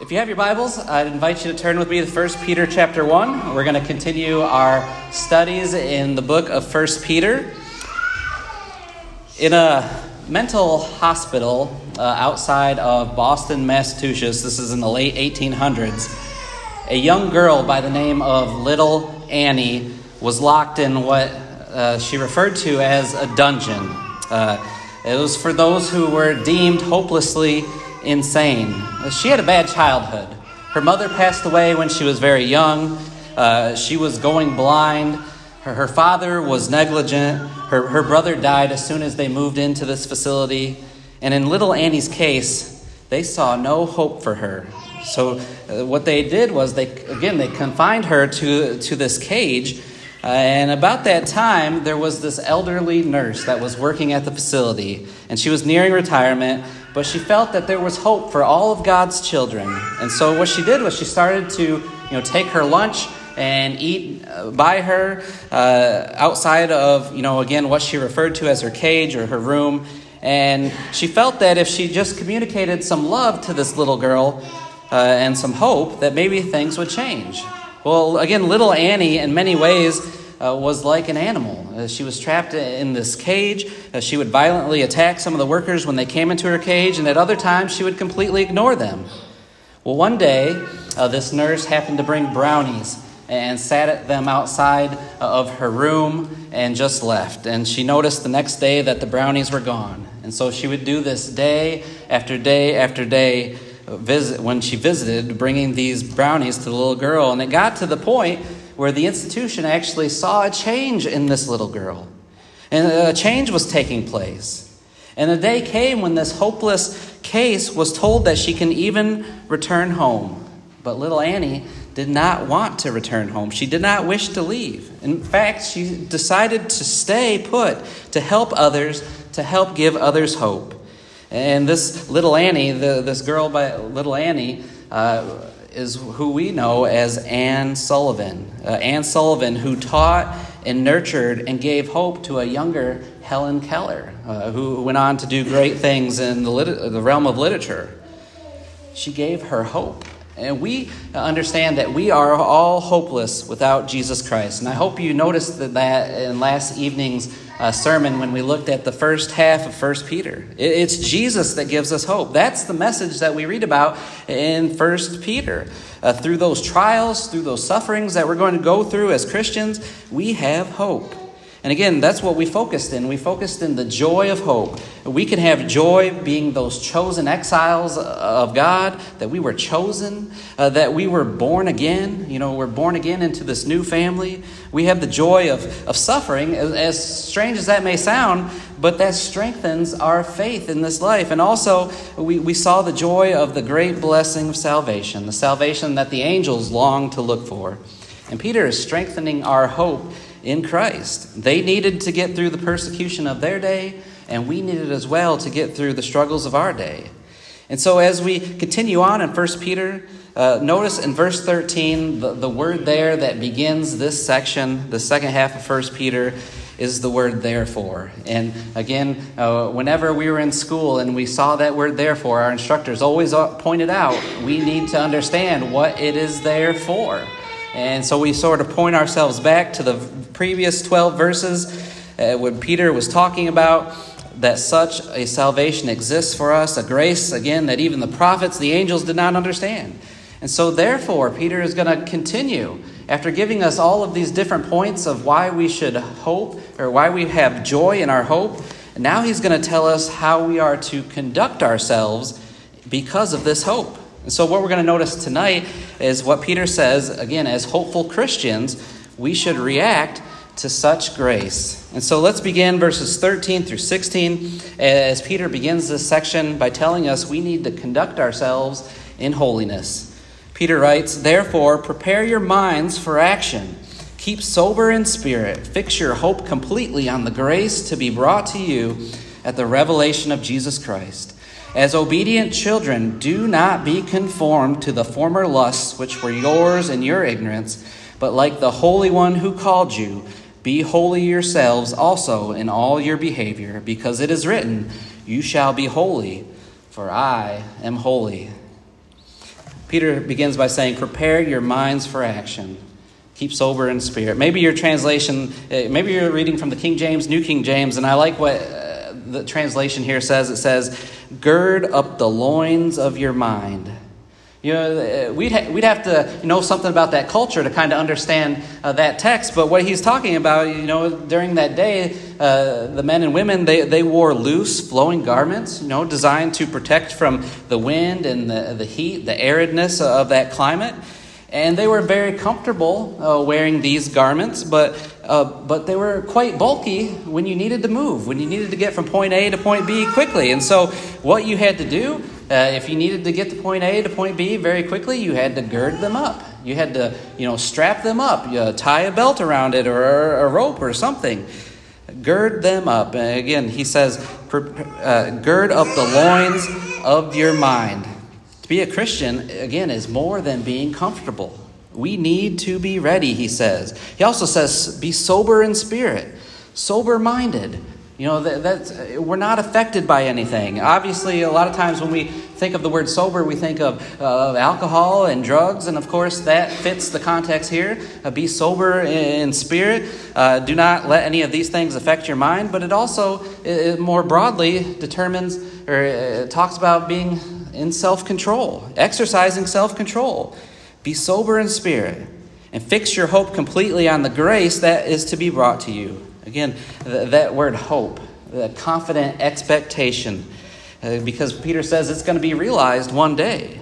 If you have your Bibles, I'd invite you to turn with me to 1 Peter chapter 1. We're going to continue our studies in the book of 1 Peter. In a mental hospital uh, outside of Boston, Massachusetts, this is in the late 1800s, a young girl by the name of Little Annie was locked in what uh, she referred to as a dungeon. Uh, it was for those who were deemed hopelessly insane. She had a bad childhood. Her mother passed away when she was very young. Uh, she was going blind. Her, her father was negligent. Her, her brother died as soon as they moved into this facility. And in little Annie's case, they saw no hope for her. So, uh, what they did was they, again, they confined her to, to this cage. Uh, and about that time, there was this elderly nurse that was working at the facility, and she was nearing retirement but she felt that there was hope for all of God's children. And so what she did was she started to, you know, take her lunch and eat uh, by her uh, outside of, you know, again, what she referred to as her cage or her room. And she felt that if she just communicated some love to this little girl uh, and some hope, that maybe things would change. Well, again, little Annie, in many ways, uh, was like an animal. Uh, she was trapped in this cage. Uh, she would violently attack some of the workers when they came into her cage, and at other times, she would completely ignore them. Well, one day, uh, this nurse happened to bring brownies and sat at them outside of her room and just left. And she noticed the next day that the brownies were gone. And so she would do this day after day after day visit when she visited, bringing these brownies to the little girl. And it got to the point where the institution actually saw a change in this little girl. And a change was taking place. And the day came when this hopeless case was told that she can even return home. But little Annie did not want to return home. She did not wish to leave. In fact, she decided to stay put, to help others, to help give others hope. And this little Annie, the, this girl by little Annie, uh, is who we know as Anne Sullivan. Uh, Anne Sullivan, who taught and nurtured and gave hope to a younger Helen Keller, uh, who went on to do great things in the, lit- the realm of literature. She gave her hope. And we understand that we are all hopeless without Jesus Christ. And I hope you noticed that in last evening's uh, sermon when we looked at the first half of 1 Peter. It's Jesus that gives us hope. That's the message that we read about in 1 Peter. Uh, through those trials, through those sufferings that we're going to go through as Christians, we have hope. And again, that's what we focused in. We focused in the joy of hope. We can have joy being those chosen exiles of God, that we were chosen, uh, that we were born again. You know, we're born again into this new family. We have the joy of, of suffering, as, as strange as that may sound, but that strengthens our faith in this life. And also, we, we saw the joy of the great blessing of salvation, the salvation that the angels long to look for. And Peter is strengthening our hope in Christ. They needed to get through the persecution of their day, and we needed as well to get through the struggles of our day. And so, as we continue on in 1 Peter, uh, notice in verse 13, the, the word there that begins this section, the second half of 1 Peter, is the word therefore. And again, uh, whenever we were in school and we saw that word therefore, our instructors always uh, pointed out we need to understand what it is there for. And so we sort of point ourselves back to the previous 12 verses uh, when Peter was talking about that such a salvation exists for us, a grace, again, that even the prophets, the angels did not understand. And so, therefore, Peter is going to continue after giving us all of these different points of why we should hope or why we have joy in our hope. Now he's going to tell us how we are to conduct ourselves because of this hope. And so, what we're going to notice tonight is what Peter says, again, as hopeful Christians, we should react to such grace. And so, let's begin verses 13 through 16 as Peter begins this section by telling us we need to conduct ourselves in holiness. Peter writes, Therefore, prepare your minds for action. Keep sober in spirit. Fix your hope completely on the grace to be brought to you at the revelation of Jesus Christ. As obedient children, do not be conformed to the former lusts which were yours in your ignorance, but like the Holy One who called you, be holy yourselves also in all your behavior, because it is written, You shall be holy, for I am holy. Peter begins by saying, Prepare your minds for action. Keep sober in spirit. Maybe your translation, uh, maybe you're reading from the King James, New King James, and I like what the translation here says. It says, Gird up the loins of your mind. You know, uh, we'd, ha- we'd have to know something about that culture to kind of understand uh, that text. But what he's talking about, you know, during that day, uh, the men and women, they, they wore loose, flowing garments, you know, designed to protect from the wind and the, the heat, the aridness of that climate. And they were very comfortable uh, wearing these garments, but, uh, but they were quite bulky when you needed to move, when you needed to get from point A to point B quickly. And so, what you had to do uh, if you needed to get to point A to point B very quickly, you had to gird them up. You had to, you know, strap them up, you tie a belt around it or a rope or something. Gird them up. And again, he says, uh, gird up the loins of your mind. To be a Christian, again, is more than being comfortable. We need to be ready, he says. He also says, be sober in spirit, sober minded. You know, that, that's, we're not affected by anything. Obviously, a lot of times when we think of the word sober, we think of, uh, of alcohol and drugs, and of course, that fits the context here. Uh, be sober in spirit. Uh, do not let any of these things affect your mind, but it also, it more broadly, determines or uh, talks about being in self control, exercising self control. Be sober in spirit, and fix your hope completely on the grace that is to be brought to you. Again, that word hope, the confident expectation, uh, because Peter says it's going to be realized one day.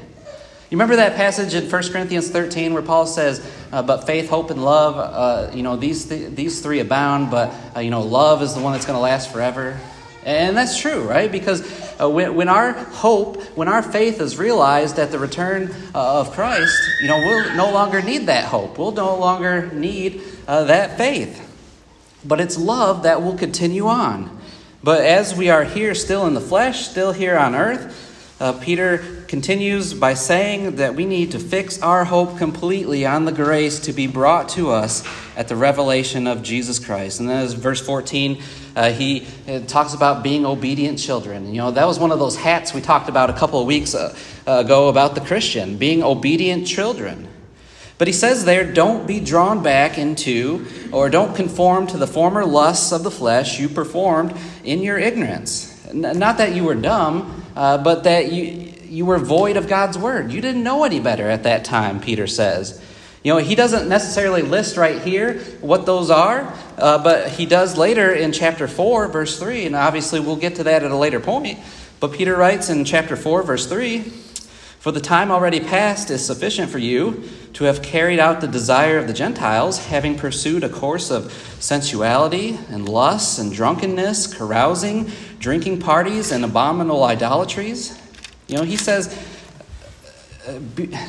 You remember that passage in 1 Corinthians 13 where Paul says, uh, But faith, hope, and love, uh, you know, these, th- these three abound, but, uh, you know, love is the one that's going to last forever. And that's true, right? Because uh, when, when, our hope, when our faith is realized at the return uh, of Christ, you know, we'll no longer need that hope. We'll no longer need that faith but it's love that will continue on. But as we are here still in the flesh, still here on earth, uh, Peter continues by saying that we need to fix our hope completely on the grace to be brought to us at the revelation of Jesus Christ. And then, as verse 14, uh, he uh, talks about being obedient children. You know, that was one of those hats we talked about a couple of weeks uh, ago about the Christian, being obedient children. But he says there, don't be drawn back into, or don't conform to the former lusts of the flesh you performed in your ignorance. Not that you were dumb, uh, but that you, you were void of God's word. You didn't know any better at that time, Peter says. You know, he doesn't necessarily list right here what those are, uh, but he does later in chapter 4, verse 3, and obviously we'll get to that at a later point. But Peter writes in chapter 4, verse 3 For the time already past is sufficient for you to have carried out the desire of the Gentiles, having pursued a course of sensuality and lust and drunkenness, carousing, drinking parties, and abominable idolatries. You know, he says,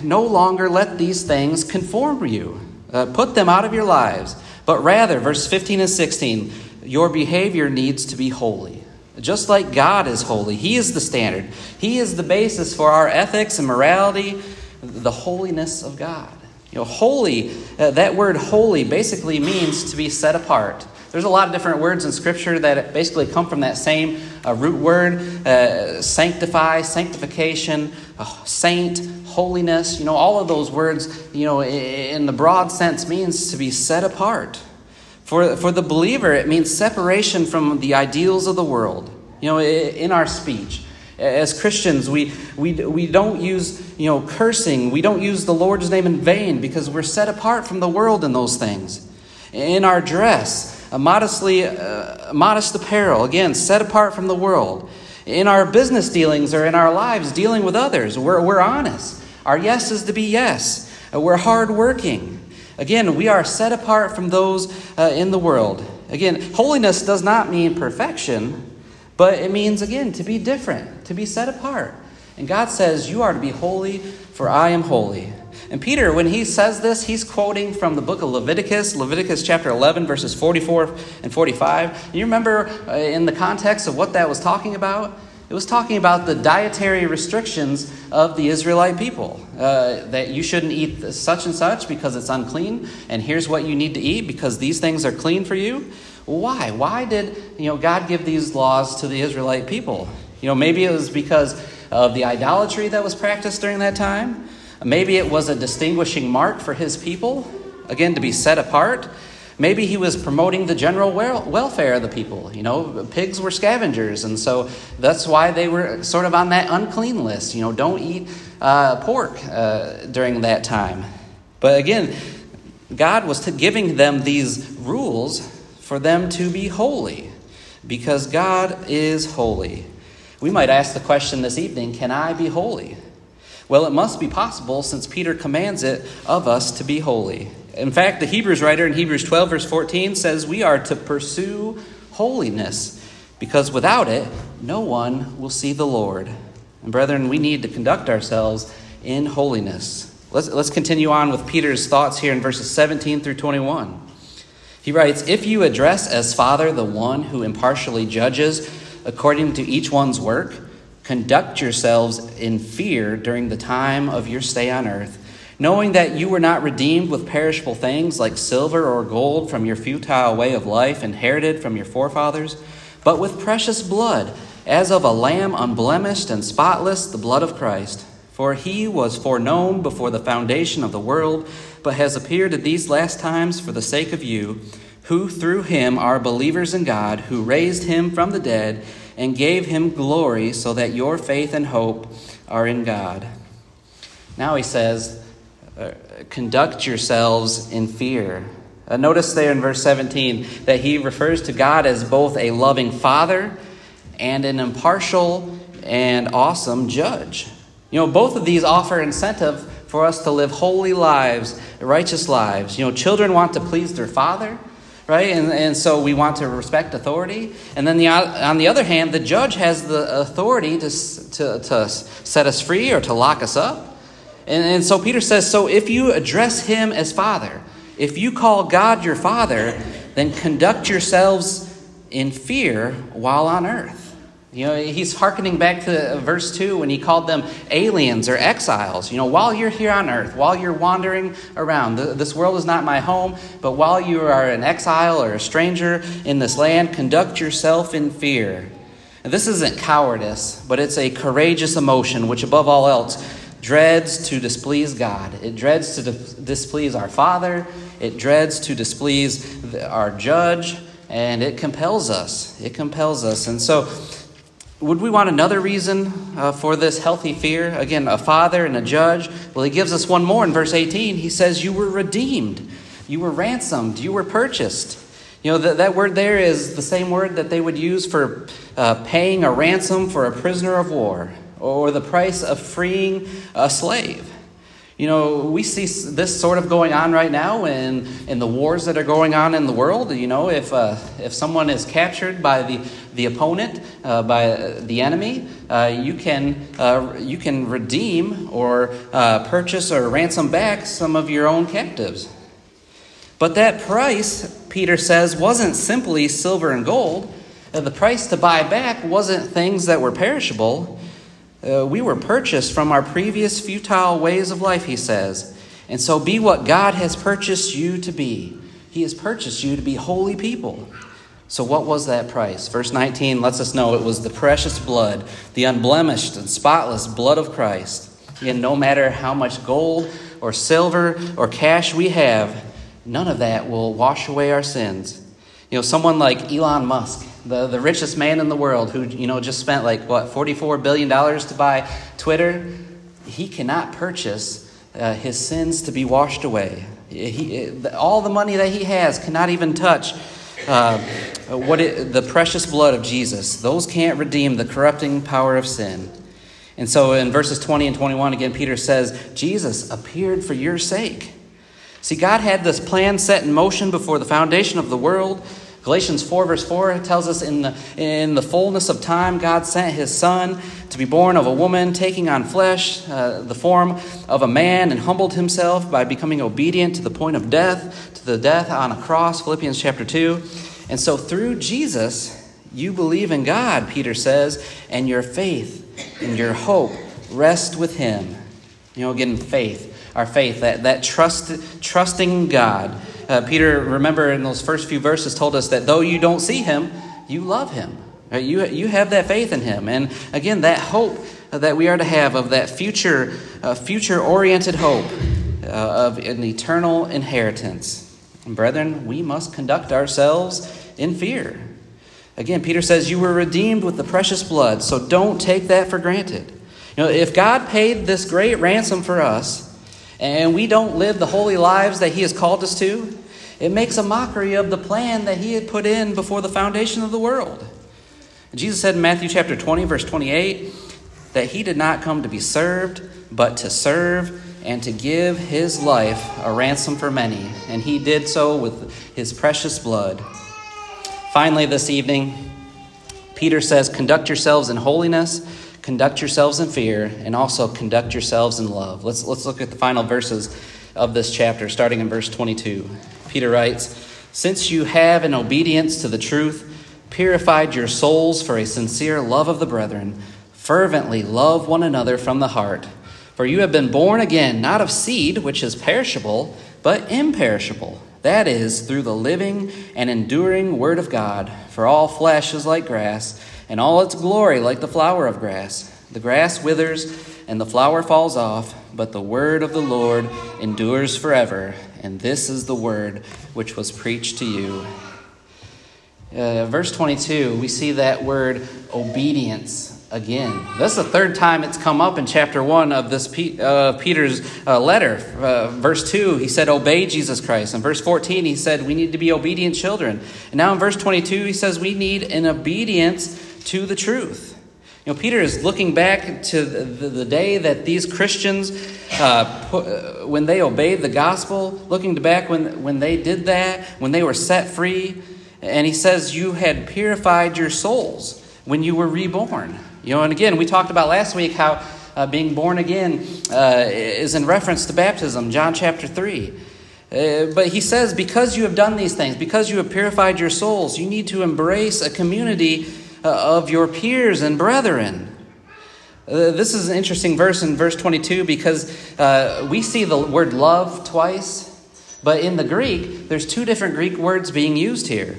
no longer let these things conform you. Uh, put them out of your lives. But rather, verse 15 and 16, your behavior needs to be holy. Just like God is holy, He is the standard. He is the basis for our ethics and morality, the holiness of God. You know, holy, uh, that word holy basically means to be set apart. There's a lot of different words in Scripture that basically come from that same uh, root word uh, sanctify, sanctification, uh, saint, holiness. You know, all of those words, you know, in the broad sense means to be set apart. For, for the believer, it means separation from the ideals of the world, you know, in our speech as Christians, we, we, we don't use you know, cursing. We don't use the Lord's name in vain because we're set apart from the world in those things. In our dress, a modestly, uh, modest apparel, again, set apart from the world. In our business dealings or in our lives, dealing with others, we're, we're honest. Our yes is to be yes. Uh, we're hardworking. Again, we are set apart from those uh, in the world. Again, holiness does not mean perfection, but it means, again, to be different, to be set apart. And God says, You are to be holy, for I am holy. And Peter, when he says this, he's quoting from the book of Leviticus, Leviticus chapter 11, verses 44 and 45. And you remember uh, in the context of what that was talking about? It was talking about the dietary restrictions of the Israelite people. Uh, that you shouldn't eat such and such because it's unclean, and here's what you need to eat because these things are clean for you. Why? Why did you know God give these laws to the Israelite people? You know, maybe it was because of the idolatry that was practiced during that time. Maybe it was a distinguishing mark for his people, again, to be set apart. Maybe he was promoting the general welfare of the people. You know, pigs were scavengers, and so that's why they were sort of on that unclean list. You know, don't eat uh, pork uh, during that time. But again, God was giving them these rules for them to be holy because God is holy. We might ask the question this evening can I be holy? Well, it must be possible since Peter commands it of us to be holy. In fact, the Hebrews writer in Hebrews 12, verse 14 says we are to pursue holiness because without it, no one will see the Lord. And brethren, we need to conduct ourselves in holiness. Let's, let's continue on with Peter's thoughts here in verses 17 through 21. He writes If you address as Father the one who impartially judges according to each one's work, conduct yourselves in fear during the time of your stay on earth knowing that you were not redeemed with perishable things like silver or gold from your futile way of life inherited from your forefathers, but with precious blood, as of a lamb unblemished and spotless, the blood of Christ. For he was foreknown before the foundation of the world, but has appeared at these last times for the sake of you, who through him are believers in God, who raised him from the dead and gave him glory, so that your faith and hope are in God. Now he says, uh, conduct yourselves in fear. Uh, notice there in verse 17 that he refers to God as both a loving father and an impartial and awesome judge. You know, both of these offer incentive for us to live holy lives, righteous lives. You know, children want to please their father, right? And, and so we want to respect authority. And then the, on the other hand, the judge has the authority to, to, to set us free or to lock us up. And, and so Peter says, So if you address him as Father, if you call God your Father, then conduct yourselves in fear while on earth. You know, he's hearkening back to uh, verse 2 when he called them aliens or exiles. You know, while you're here on earth, while you're wandering around, this world is not my home, but while you are an exile or a stranger in this land, conduct yourself in fear. This isn't cowardice, but it's a courageous emotion, which above all else dreads to displease God. It dreads to displease our Father. It dreads to displease our judge. And it compels us. It compels us. And so, would we want another reason uh, for this healthy fear? Again, a father and a judge. Well, he gives us one more in verse 18. He says, You were redeemed, you were ransomed, you were purchased. You know, that, that word there is the same word that they would use for uh, paying a ransom for a prisoner of war or the price of freeing a slave. You know, we see this sort of going on right now in, in the wars that are going on in the world. You know, if, uh, if someone is captured by the, the opponent, uh, by the enemy, uh, you, can, uh, you can redeem or uh, purchase or ransom back some of your own captives. But that price, Peter says, wasn't simply silver and gold. Uh, the price to buy back wasn't things that were perishable. Uh, we were purchased from our previous futile ways of life, he says. And so be what God has purchased you to be. He has purchased you to be holy people. So, what was that price? Verse 19 lets us know it was the precious blood, the unblemished and spotless blood of Christ. And no matter how much gold or silver or cash we have, none of that will wash away our sins. You know, someone like Elon Musk, the, the richest man in the world who, you know, just spent like, what, $44 billion to buy Twitter, he cannot purchase uh, his sins to be washed away. He, all the money that he has cannot even touch uh, what it, the precious blood of Jesus. Those can't redeem the corrupting power of sin. And so in verses 20 and 21, again, Peter says, Jesus appeared for your sake. See, God had this plan set in motion before the foundation of the world. Galatians 4, verse 4 tells us in the, in the fullness of time, God sent his Son to be born of a woman, taking on flesh, uh, the form of a man, and humbled himself by becoming obedient to the point of death, to the death on a cross. Philippians chapter 2. And so through Jesus, you believe in God, Peter says, and your faith and your hope rest with him. You know, again, faith, our faith, that, that trust, trusting God uh, Peter, remember in those first few verses, told us that though you don't see him, you love him. Right? You, you have that faith in him. And again, that hope, that we are to have of that future, uh, future oriented hope uh, of an eternal inheritance. And brethren, we must conduct ourselves in fear. Again, Peter says, You were redeemed with the precious blood, so don't take that for granted. You know, if God paid this great ransom for us, and we don't live the holy lives that He has called us to, it makes a mockery of the plan that He had put in before the foundation of the world. Jesus said in Matthew chapter 20, verse 28, that He did not come to be served, but to serve and to give His life a ransom for many. And He did so with His precious blood. Finally, this evening, Peter says, Conduct yourselves in holiness conduct yourselves in fear, and also conduct yourselves in love. Let's, let's look at the final verses of this chapter, starting in verse 22. Peter writes, Since you have, in obedience to the truth, purified your souls for a sincere love of the brethren, fervently love one another from the heart. For you have been born again, not of seed, which is perishable, but imperishable. That is, through the living and enduring Word of God. For all flesh is like grass and all its glory like the flower of grass. The grass withers and the flower falls off, but the word of the Lord endures forever. And this is the word which was preached to you. Uh, verse 22, we see that word obedience again. That's the third time it's come up in chapter 1 of this uh, Peter's uh, letter. Uh, verse 2, he said, Obey Jesus Christ. In verse 14, he said, We need to be obedient children. And now in verse 22, he says, We need an obedience to the truth. You know, Peter is looking back to the, the, the day that these Christians, uh, put, uh, when they obeyed the gospel, looking back when, when they did that, when they were set free, and he says, You had purified your souls when you were reborn. You know, and again, we talked about last week how uh, being born again uh, is in reference to baptism, John chapter 3. Uh, but he says, because you have done these things, because you have purified your souls, you need to embrace a community of your peers and brethren. Uh, this is an interesting verse in verse 22 because uh, we see the word love twice, but in the Greek, there's two different Greek words being used here.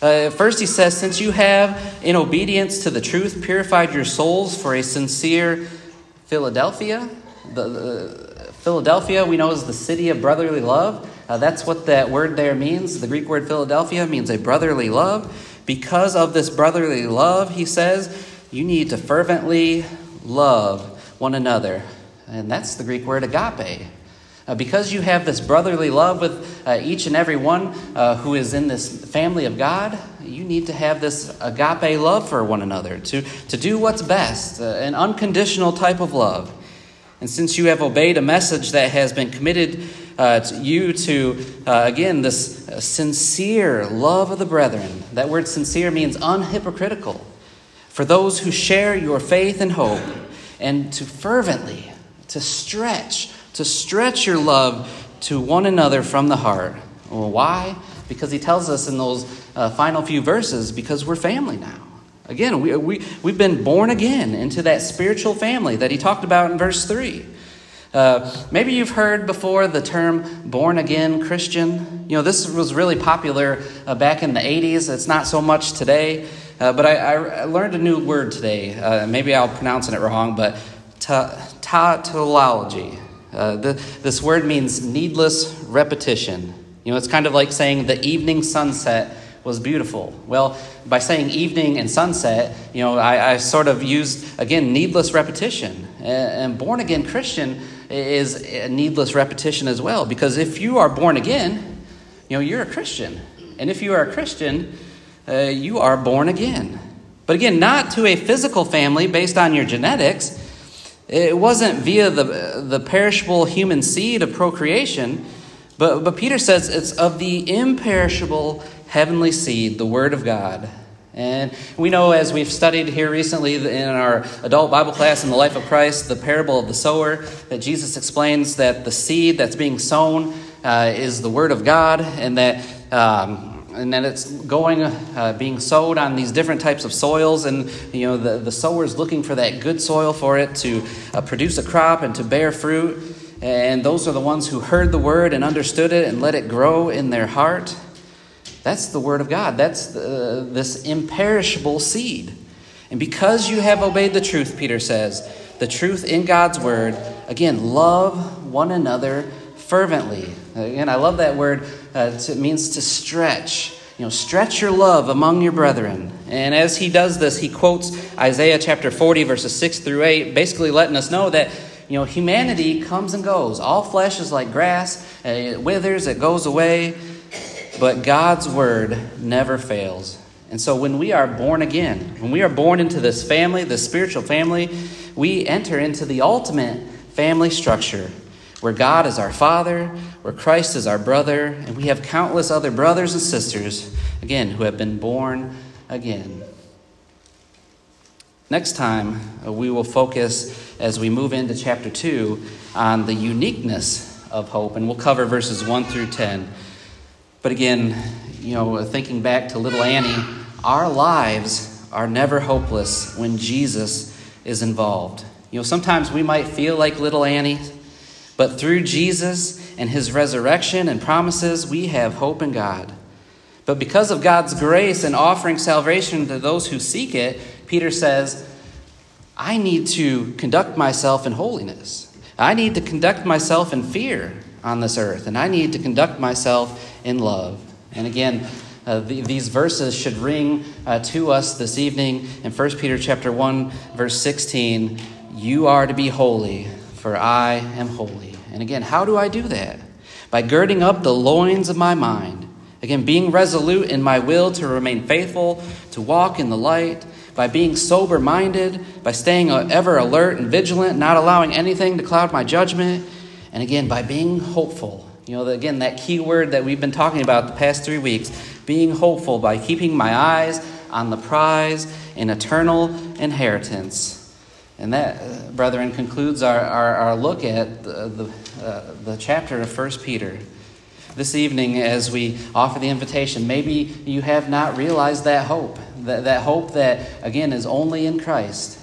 Uh, first, he says, Since you have, in obedience to the truth, purified your souls for a sincere Philadelphia. The, the Philadelphia, we know, is the city of brotherly love. Uh, that's what that word there means. The Greek word Philadelphia means a brotherly love. Because of this brotherly love, he says, you need to fervently love one another. And that's the Greek word agape. Uh, because you have this brotherly love with uh, each and every one uh, who is in this family of God, you need to have this agape love for one another, to, to do what's best, uh, an unconditional type of love. And since you have obeyed a message that has been committed uh, to you to, uh, again, this uh, sincere love of the brethren. That word sincere means unhypocritical. For those who share your faith and hope, and to fervently, to stretch, to stretch your love to one another from the heart. Well, why? Because he tells us in those uh, final few verses, because we're family now. Again, we, we, we've been born again into that spiritual family that he talked about in verse 3. Uh, maybe you've heard before the term born again Christian. You know, this was really popular uh, back in the 80s. It's not so much today. Uh, but I, I, learned a new word today. Uh, maybe I'll pronouncing it wrong, but tautology. Uh, this word means needless repetition. You know, it's kind of like saying the evening sunset was beautiful. Well, by saying evening and sunset, you know, I, I sort of used, again, needless repetition. And born again Christian is a needless repetition as well. Because if you are born again, you know, you're a Christian. And if you are a Christian, uh, you are born again. But again, not to a physical family based on your genetics. It wasn't via the, the perishable human seed of procreation, but, but Peter says it's of the imperishable heavenly seed, the Word of God. And we know, as we've studied here recently in our adult Bible class in the life of Christ, the parable of the sower, that Jesus explains that the seed that's being sown uh, is the Word of God, and that. Um, and that it's going, uh, being sowed on these different types of soils, and you know the, the sower is looking for that good soil for it to uh, produce a crop and to bear fruit. And those are the ones who heard the word and understood it and let it grow in their heart. That's the Word of God. That's the, this imperishable seed. And because you have obeyed the truth, Peter says, the truth in God's word. Again, love one another fervently. Again, I love that word. Uh, it means to stretch. You know, stretch your love among your brethren. And as he does this, he quotes Isaiah chapter 40, verses 6 through 8, basically letting us know that, you know, humanity comes and goes. All flesh is like grass, it withers, it goes away. But God's word never fails. And so when we are born again, when we are born into this family, this spiritual family, we enter into the ultimate family structure where God is our Father, where Christ is our brother, and we have countless other brothers and sisters, again, who have been born again. Next time, uh, we will focus as we move into chapter 2 on the uniqueness of hope, and we'll cover verses 1 through 10. But again, you know, thinking back to little Annie, our lives are never hopeless when Jesus is involved. You know, sometimes we might feel like little Annie but through Jesus and his resurrection and promises, we have hope in God. But because of God's grace and offering salvation to those who seek it, Peter says, I need to conduct myself in holiness. I need to conduct myself in fear on this earth, and I need to conduct myself in love. And again, uh, the, these verses should ring uh, to us this evening in 1 Peter chapter 1 verse 16, you are to be holy for I am holy. And again, how do I do that? By girding up the loins of my mind. Again, being resolute in my will to remain faithful, to walk in the light, by being sober minded, by staying ever alert and vigilant, not allowing anything to cloud my judgment, and again, by being hopeful. You know, again, that key word that we've been talking about the past three weeks being hopeful by keeping my eyes on the prize in eternal inheritance. And that, uh, brethren, concludes our, our, our look at the, the, uh, the chapter of 1 Peter. This evening, as we offer the invitation, maybe you have not realized that hope, that, that hope that, again, is only in Christ.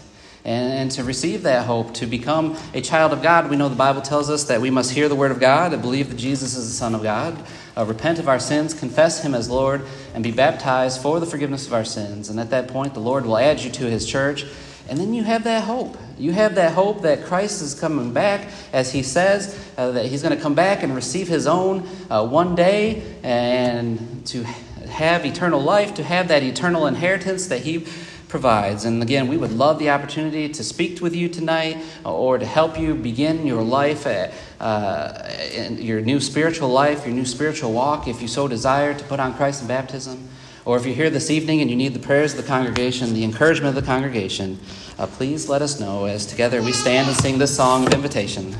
And, and to receive that hope, to become a child of God, we know the Bible tells us that we must hear the Word of God and believe that Jesus is the Son of God, uh, repent of our sins, confess Him as Lord, and be baptized for the forgiveness of our sins. And at that point, the Lord will add you to His church and then you have that hope. You have that hope that Christ is coming back, as he says, uh, that he's going to come back and receive his own uh, one day and to have eternal life, to have that eternal inheritance that he provides. And again, we would love the opportunity to speak with you tonight or to help you begin your life, uh, uh your new spiritual life, your new spiritual walk, if you so desire to put on Christ in baptism. Or if you're here this evening and you need the prayers of the congregation, the encouragement of the congregation, uh, please let us know as together we stand and sing this song of invitation.